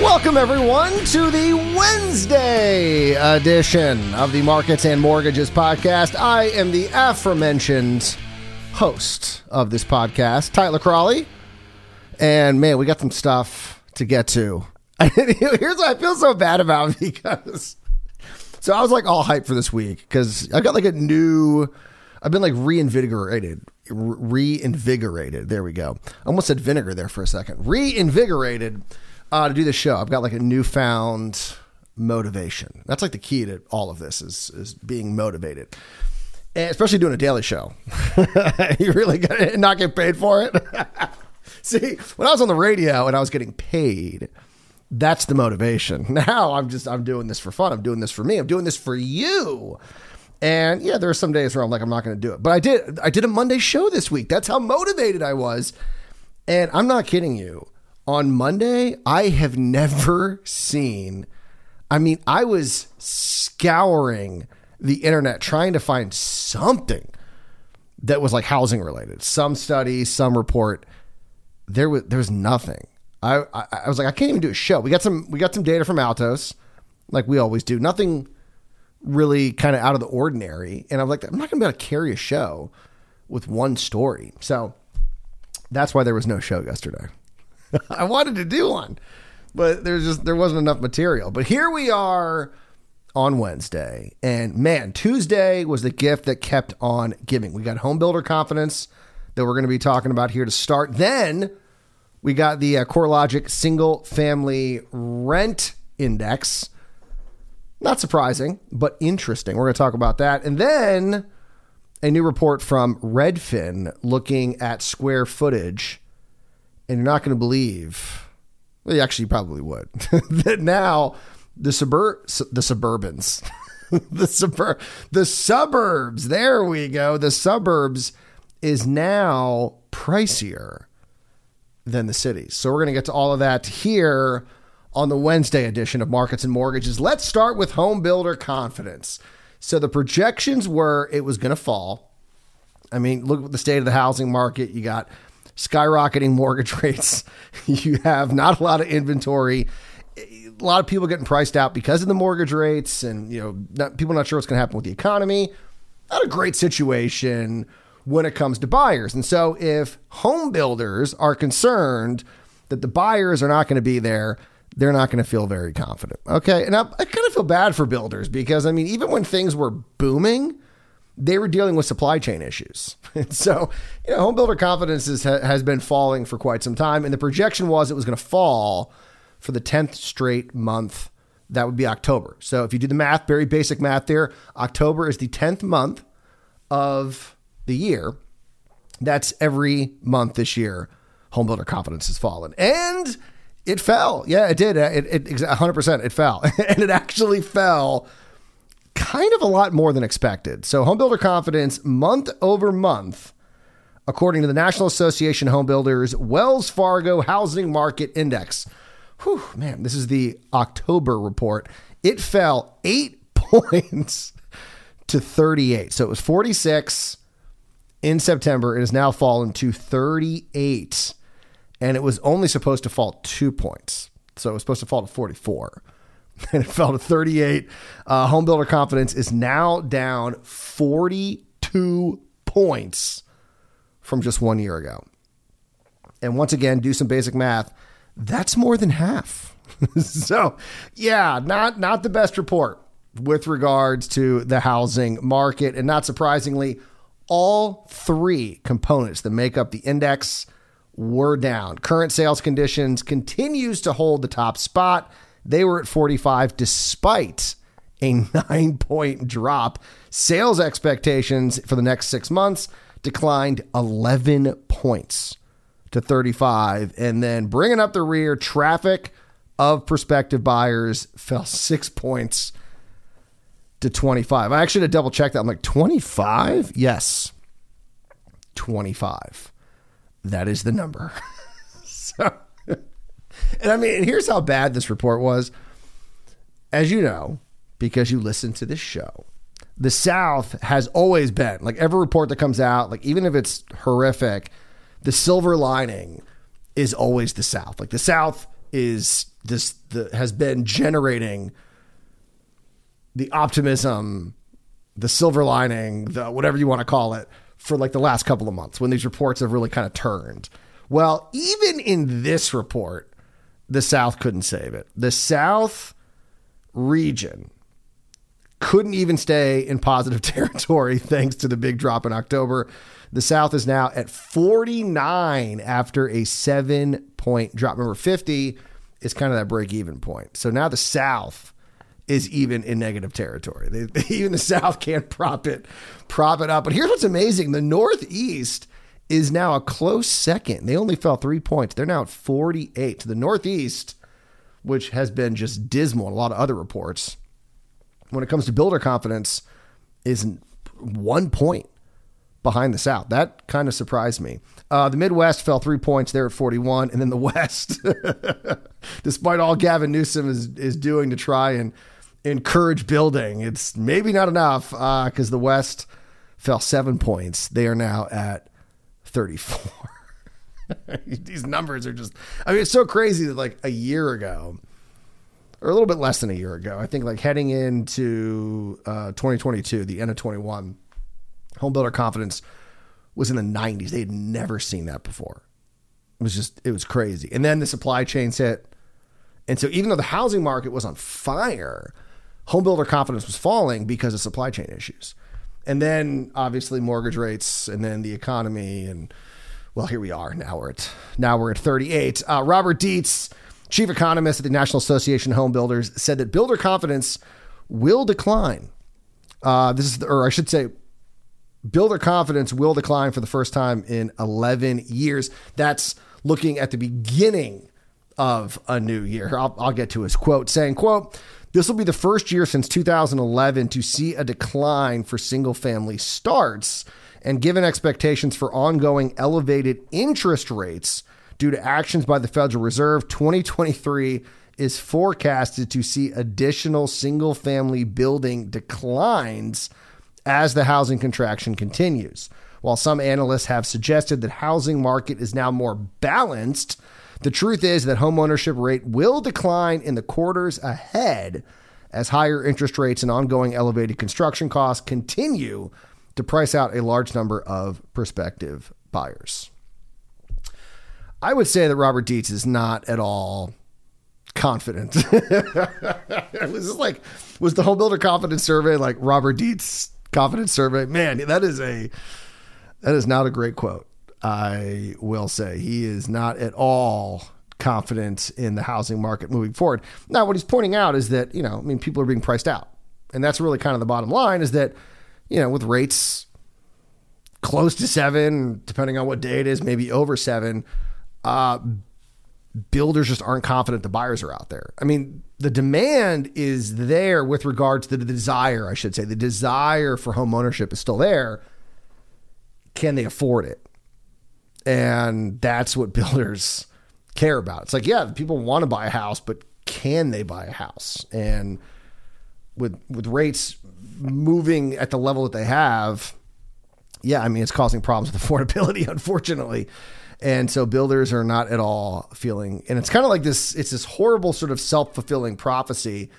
Welcome, everyone, to the Wednesday edition of the Markets and Mortgages podcast. I am the aforementioned host of this podcast, Tyler Crawley. And man, we got some stuff to get to. Here's what I feel so bad about because. So I was like all hyped for this week because I got like a new. I've been like reinvigorated. Reinvigorated. There we go. I almost said vinegar there for a second. Reinvigorated uh, to do the show. I've got like a newfound motivation. That's like the key to all of this is is being motivated, and especially doing a daily show. you really got not get paid for it. See, when I was on the radio and I was getting paid, that's the motivation. Now I'm just I'm doing this for fun. I'm doing this for me. I'm doing this for you. And yeah, there are some days where I'm like I'm not going to do it. But I did I did a Monday show this week. That's how motivated I was. And I'm not kidding you on Monday, I have never seen. I mean, I was scouring the internet trying to find something that was like housing related, some study, some report. There was there was nothing. I, I, I was like, I can't even do a show. We got some we got some data from Altos, like we always do. Nothing really kind of out of the ordinary. And I'm like, I'm not gonna be able to carry a show with one story. So that's why there was no show yesterday. I wanted to do one, but there's just there wasn't enough material. But here we are on Wednesday, and man, Tuesday was the gift that kept on giving. We got home builder confidence that we're going to be talking about here to start. Then we got the uh, CoreLogic single family rent index. Not surprising, but interesting. We're going to talk about that. And then a new report from Redfin looking at square footage and you're not going to believe. Well, you actually probably would that now the suburb the suburbans the suburb the suburbs there we go the suburbs is now pricier than the cities. So we're going to get to all of that here on the Wednesday edition of Markets and Mortgages. Let's start with home builder confidence. So the projections were it was going to fall. I mean look at the state of the housing market. You got skyrocketing mortgage rates. you have not a lot of inventory. A lot of people getting priced out because of the mortgage rates, and you know, not, people not sure what's going to happen with the economy. Not a great situation when it comes to buyers. And so, if home builders are concerned that the buyers are not going to be there, they're not going to feel very confident. Okay, and I, I kind of feel bad for builders because I mean, even when things were booming they were dealing with supply chain issues. And so, you know, home builder confidence is, has been falling for quite some time. And the projection was it was going to fall for the 10th straight month. That would be October. So if you do the math, very basic math there, October is the 10th month of the year. That's every month this year. Home builder confidence has fallen. And it fell. Yeah, it did. It, it 100% it fell. and it actually fell kind of a lot more than expected. So, homebuilder confidence month over month, according to the National Association of Home Builders Wells Fargo Housing Market Index. Whew, man, this is the October report. It fell eight points to 38. So it was 46 in September. It has now fallen to 38. And it was only supposed to fall two points. So it was supposed to fall to 44. and it fell to 38. Uh, home builder confidence is now down 42 points from just one year ago. And once again, do some basic math. That's more than half. so, yeah, not not the best report with regards to the housing market, and not surprisingly, all three components that make up the index were down. Current sales conditions continues to hold the top spot they were at 45 despite a nine point drop. Sales expectations for the next six months declined 11 points to 35. And then bringing up the rear, traffic of prospective buyers fell six points to 25. I actually had to double check that. I'm like, 25? Yes. 25. That is the number. so, and I mean, here's how bad this report was. As you know, because you listen to this show, the South has always been like every report that comes out, like even if it's horrific, the silver lining is always the South. Like the South is this the has been generating the optimism, the silver lining, the whatever you want to call it, for like the last couple of months when these reports have really kind of turned. Well, even in this report, the South couldn't save it. The South region couldn't even stay in positive territory thanks to the big drop in October. The South is now at 49 after a seven point drop. Remember, 50 is kind of that break even point. So now the South is even in negative territory. They, even the South can't prop it, prop it up. But here's what's amazing: the Northeast is now a close second. They only fell three points. They're now at 48. To the Northeast, which has been just dismal in a lot of other reports, when it comes to builder confidence, is one point behind the South. That kind of surprised me. Uh, the Midwest fell three points there at 41. And then the West, despite all Gavin Newsom is, is doing to try and encourage building, it's maybe not enough because uh, the West fell seven points. They are now at 34. These numbers are just, I mean, it's so crazy that like a year ago, or a little bit less than a year ago, I think like heading into uh, 2022, the end of 21, home builder confidence was in the 90s. They had never seen that before. It was just, it was crazy. And then the supply chains hit. And so even though the housing market was on fire, home builder confidence was falling because of supply chain issues. And then obviously mortgage rates and then the economy and well, here we are. Now we're at now we're at 38. Uh, Robert Dietz, chief economist at the National Association of Home Builders, said that builder confidence will decline. Uh, this is, or I should say, builder confidence will decline for the first time in 11 years. That's looking at the beginning of a new year. I'll, I'll get to his quote saying, quote, this will be the first year since 2011 to see a decline for single family starts. And given expectations for ongoing elevated interest rates due to actions by the Federal Reserve, 2023 is forecasted to see additional single family building declines as the housing contraction continues. While some analysts have suggested that housing market is now more balanced, the truth is that homeownership rate will decline in the quarters ahead as higher interest rates and ongoing elevated construction costs continue to price out a large number of prospective buyers. I would say that Robert Dietz is not at all confident. it was like was the home builder confidence survey like Robert Dietz confidence survey. Man, that is a that is not a great quote. I will say he is not at all confident in the housing market moving forward. Now, what he's pointing out is that you know, I mean, people are being priced out, and that's really kind of the bottom line. Is that you know, with rates close to seven, depending on what day it is, maybe over seven. Uh, builders just aren't confident the buyers are out there. I mean, the demand is there with regards to the desire, I should say. The desire for home ownership is still there. Can they afford it? And that's what builders care about. It's like, yeah, people want to buy a house, but can they buy a house? And with with rates moving at the level that they have, yeah, I mean it's causing problems with affordability, unfortunately. And so builders are not at all feeling, and it's kind of like this, it's this horrible sort of self fulfilling prophecy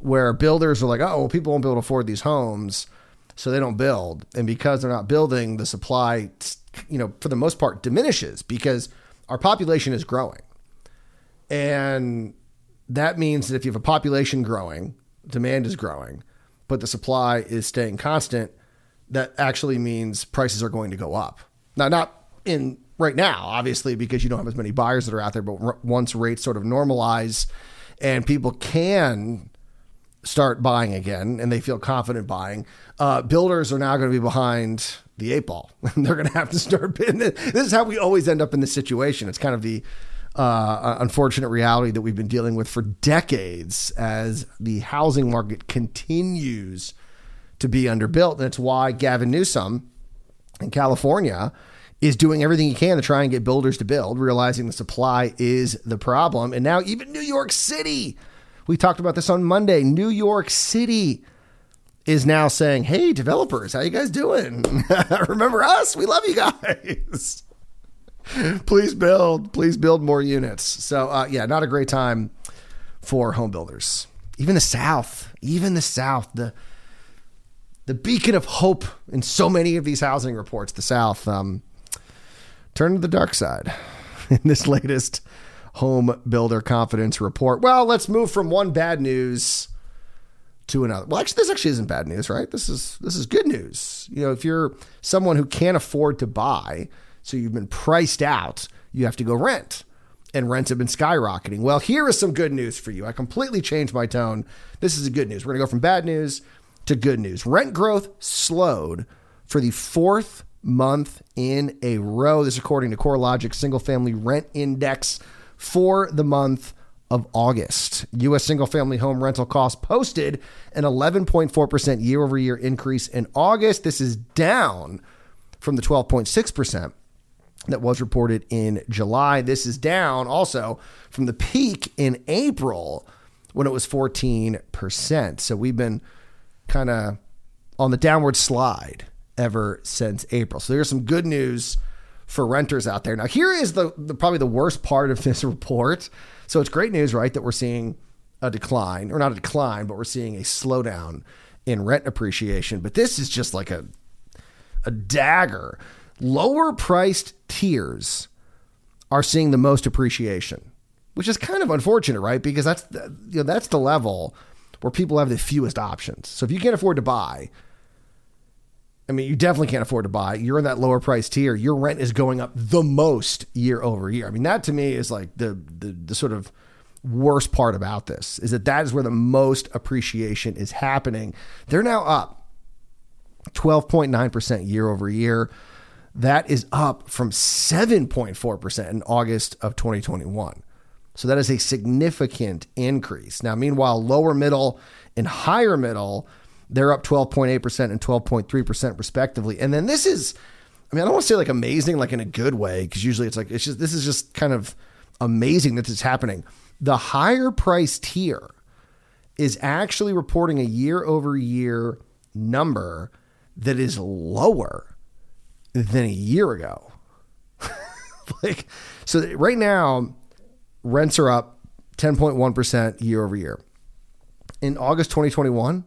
where builders are like, oh, well, people won't be able to afford these homes, so they don't build. And because they're not building, the supply, you know, for the most part diminishes because our population is growing. And that means that if you have a population growing, demand is growing, but the supply is staying constant, that actually means prices are going to go up. Now, not in right now, obviously, because you don't have as many buyers that are out there. But once rates sort of normalize and people can start buying again and they feel confident buying, uh, builders are now going to be behind the eight ball. They're going to have to start bidding. This is how we always end up in this situation. It's kind of the uh, unfortunate reality that we've been dealing with for decades as the housing market continues to be underbuilt. And it's why Gavin Newsom in California is doing everything he can to try and get builders to build, realizing the supply is the problem. And now even New York City, we talked about this on Monday, New York City is now saying, "Hey, developers, how you guys doing? Remember us? We love you guys. please build, please build more units." So, uh, yeah, not a great time for home builders. Even the South, even the South, the the beacon of hope in so many of these housing reports, the South, um, turned to the dark side in this latest home builder confidence report. Well, let's move from one bad news to another. Well, actually, this actually isn't bad news, right? This is this is good news. You know, if you're someone who can't afford to buy, so you've been priced out, you have to go rent. And rents have been skyrocketing. Well, here is some good news for you. I completely changed my tone. This is good news. We're to go from bad news to good news. Rent growth slowed for the fourth month in a row. This according to CoreLogic single family rent index for the month of August. U.S. single family home rental costs posted an 11.4% year over year increase in August. This is down from the 12.6% that was reported in July. This is down also from the peak in April when it was 14%. So we've been kind of on the downward slide ever since April. So there's some good news for renters out there. Now, here is the, the probably the worst part of this report so it's great news, right, that we're seeing a decline, or not a decline, but we're seeing a slowdown in rent appreciation. But this is just like a a dagger. Lower priced tiers are seeing the most appreciation, which is kind of unfortunate, right? Because that's the, you know that's the level where people have the fewest options. So if you can't afford to buy, I mean, you definitely can't afford to buy. You're in that lower price tier. Your rent is going up the most year over year. I mean, that to me is like the the, the sort of worst part about this is that that is where the most appreciation is happening. They're now up 12.9% year over year. That is up from 7.4% in August of 2021. So that is a significant increase. Now, meanwhile, lower middle and higher middle they're up 12.8% and 12.3% respectively. And then this is, I mean, I don't want to say like amazing, like in a good way, because usually it's like, it's just, this is just kind of amazing that this is happening. The higher price tier is actually reporting a year over year number that is lower than a year ago. like, so right now, rents are up 10.1% year over year. In August 2021,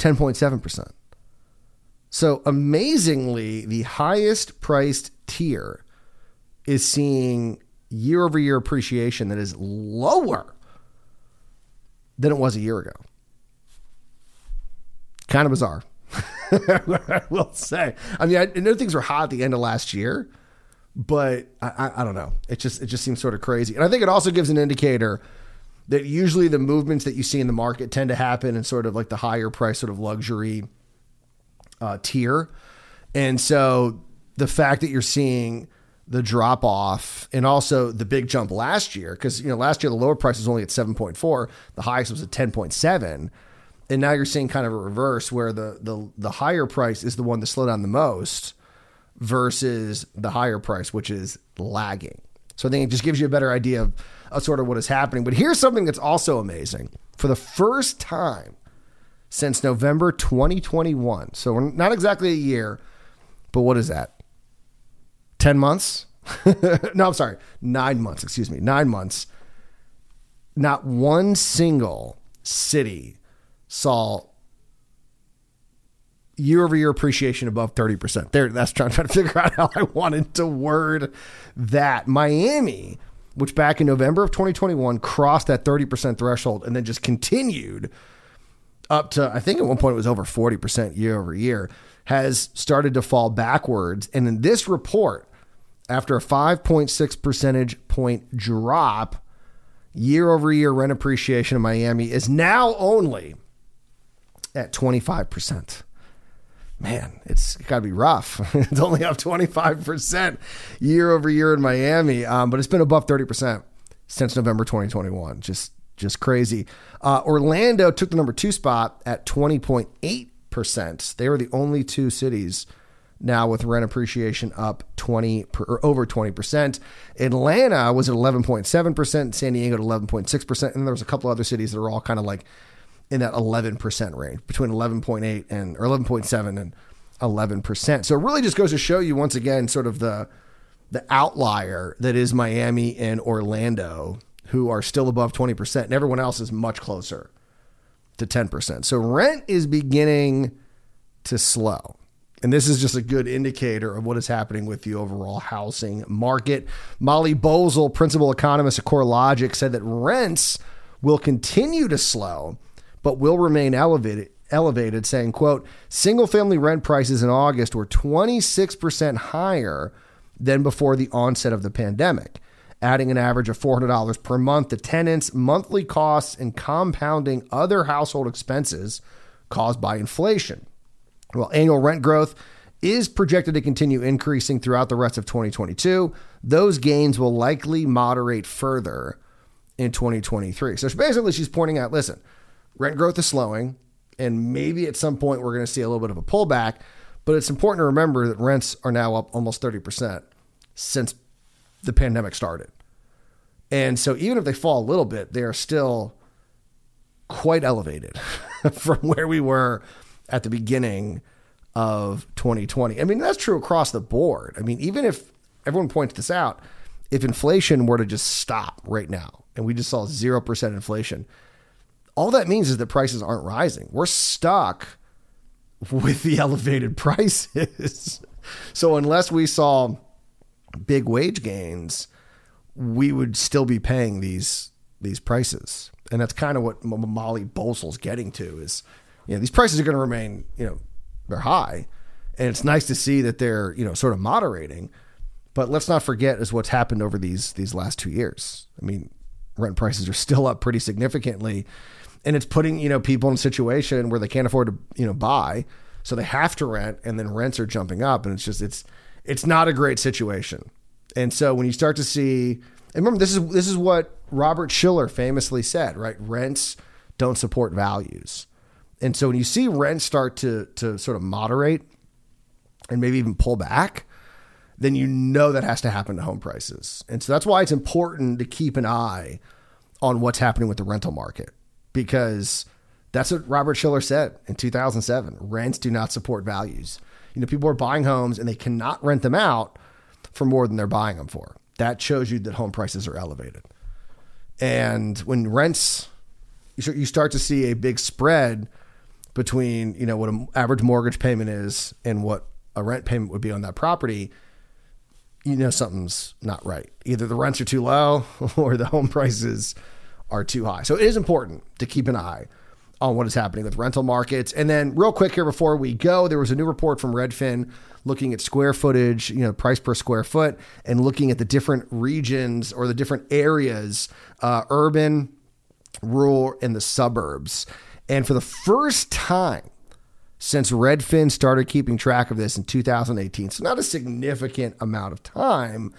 10.7%. So amazingly, the highest priced tier is seeing year over year appreciation that is lower than it was a year ago. Kind of bizarre. I will say. I mean, I know things were hot at the end of last year, but I, I, I don't know. It just it just seems sort of crazy, and I think it also gives an indicator that usually the movements that you see in the market tend to happen in sort of like the higher price sort of luxury uh, tier. And so the fact that you're seeing the drop off and also the big jump last year, because you know last year the lower price was only at 7.4, the highest was at 10.7. And now you're seeing kind of a reverse where the the the higher price is the one to slow down the most versus the higher price, which is lagging. So I think it just gives you a better idea of, sort of what is happening. But here's something that's also amazing. For the first time since November 2021, so we're not exactly a year, but what is that? 10 months? no, I'm sorry, nine months, excuse me, nine months. Not one single city saw year over year appreciation above 30%. There, that's trying, trying to figure out how I wanted to word that. Miami, which back in November of 2021 crossed that 30% threshold and then just continued up to, I think at one point it was over 40% year over year, has started to fall backwards. And in this report, after a 5.6 percentage point drop, year over year rent appreciation in Miami is now only at 25% man, it's got to be rough. it's only up 25% year over year in Miami, um, but it's been above 30% since November 2021. Just just crazy. Uh, Orlando took the number two spot at 20.8%. They were the only two cities now with rent appreciation up 20 per, or over 20%. Atlanta was at 11.7%, San Diego at 11.6%, and there was a couple other cities that are all kind of like in that 11% range, between 11.8 and or 11.7 and 11%. So it really just goes to show you once again sort of the the outlier that is Miami and Orlando who are still above 20% and everyone else is much closer to 10%. So rent is beginning to slow. And this is just a good indicator of what is happening with the overall housing market. Molly Boesel, principal economist at CoreLogic, said that rents will continue to slow, but will remain elevated elevated, saying, quote, single family rent prices in August were 26% higher than before the onset of the pandemic, adding an average of $400 per month to tenants' monthly costs and compounding other household expenses caused by inflation. Well, annual rent growth is projected to continue increasing throughout the rest of 2022. Those gains will likely moderate further in 2023. So basically, she's pointing out listen, rent growth is slowing and maybe at some point we're going to see a little bit of a pullback. But it's important to remember that rents are now up almost 30% since the pandemic started. And so even if they fall a little bit, they are still quite elevated from where we were at the beginning of 2020. I mean, that's true across the board. I mean, even if everyone points this out, if inflation were to just stop right now and we just saw 0% inflation, all that means is that prices aren't rising. We're stuck with the elevated prices. so unless we saw big wage gains, we would still be paying these these prices. And that's kind of what Molly Boesel's getting to is, you know, these prices are going to remain, you know, they're high. And it's nice to see that they're, you know, sort of moderating. But let's not forget is what's happened over these these last two years. I mean, rent prices are still up pretty significantly and it's putting you know people in a situation where they can't afford to you know buy, so they have to rent, and then rents are jumping up, and it's just it's it's not a great situation. And so when you start to see, and remember this is this is what Robert Shiller famously said, right? Rents don't support values. And so when you see rents start to to sort of moderate and maybe even pull back, then you know that has to happen to home prices. And so that's why it's important to keep an eye on what's happening with the rental market because that's what Robert Shiller said in 2007. Rents do not support values. You know, people are buying homes and they cannot rent them out for more than they're buying them for. That shows you that home prices are elevated. And when rents, you start to see a big spread between, you know, what an average mortgage payment is and what a rent payment would be on that property, you know something's not right. Either the rents are too low or the home prices are too high. So it is important to keep an eye on what is happening with rental markets. And then, real quick here before we go, there was a new report from Redfin looking at square footage, you know, price per square foot, and looking at the different regions or the different areas, uh, urban, rural, and the suburbs. And for the first time since Redfin started keeping track of this in 2018, so not a significant amount of time,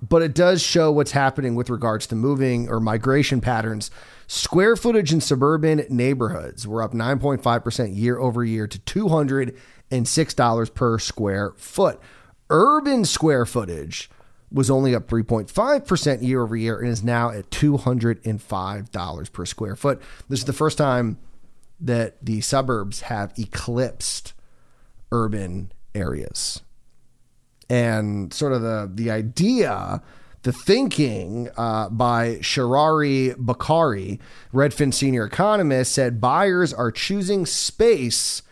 but it does show what's happening with regards to moving or migration patterns. Square footage in suburban neighborhoods were up 9.5% year over year to $206 per square foot. Urban square footage was only up 3.5% year over year and is now at $205 per square foot. This is the first time that the suburbs have eclipsed urban areas and sort of the the idea the thinking uh, by Sheharyar Bokhari, Redfin senior economist, said buyers are choosing space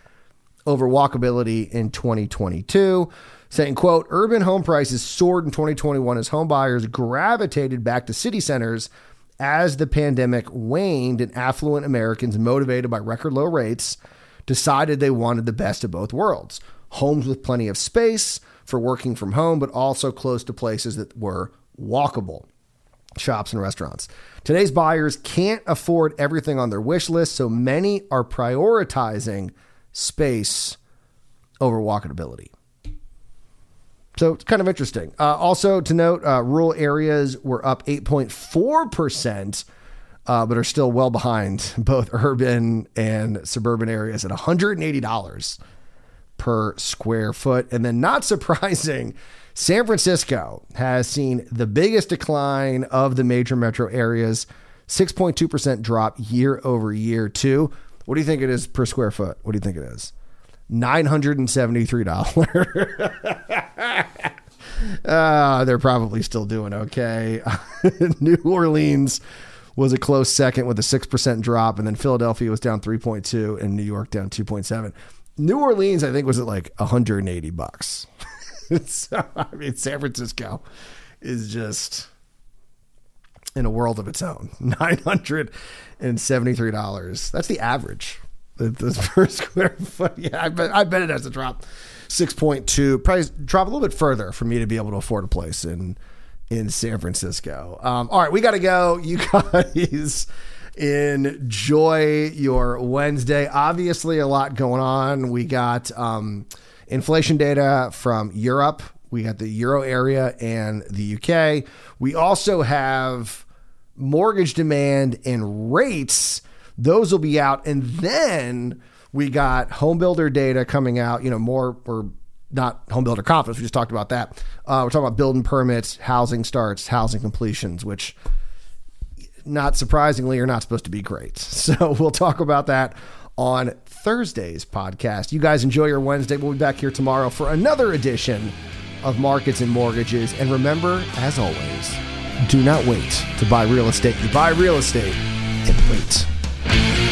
over walkability in 2022, saying, quote, urban home prices soared in 2021 as home buyers gravitated back to city centers as the pandemic waned and affluent Americans motivated by record low rates decided they wanted the best of both worlds. Homes with plenty of space, for working from home, but also close to places that were walkable shops and restaurants. Today's buyers can't afford everything on their wish list, so many are prioritizing space over walkability. So it's kind of interesting. Uh, also to note, uh, rural areas were up 8.4% uh, but are still well behind both urban and suburban areas at $180 per square foot. And then, not surprising, San Francisco has seen the biggest decline of the major metro areas, 6.2% drop year over year, too. What do you think it is per square foot? What do you think it is? $973. uh, they're probably still doing okay. New Orleans was a close second with a 6% drop, and then Philadelphia was down 3.2 and New York down 2.7. New Orleans, I think, was at like 180 bucks. so, I mean, San Francisco is just in a world of its own. $973. That's the average. Per square foot. Yeah, I bet, I bet it has to drop 6.2. Probably drop a little bit further for me to be able to afford a place in in San Francisco. Um, all right, we got to go. You guys enjoy your Wednesday. Obviously, a lot going on. We got um, inflation data from Europe. We got the Euro area and the UK. We also have mortgage demand and rates. Those will be out. And then we got home builder data coming out, you know, more or not home builder confidence. We just talked about that. Uh, we're talking about building permits, housing starts, housing completions, which not surprisingly are not supposed to be great. So we'll talk about that on Thursday's podcast. You guys enjoy your Wednesday. We'll be back here tomorrow for another edition of Markets and Mortgages. And remember, as always, do not wait to buy real estate. You buy real estate and wait.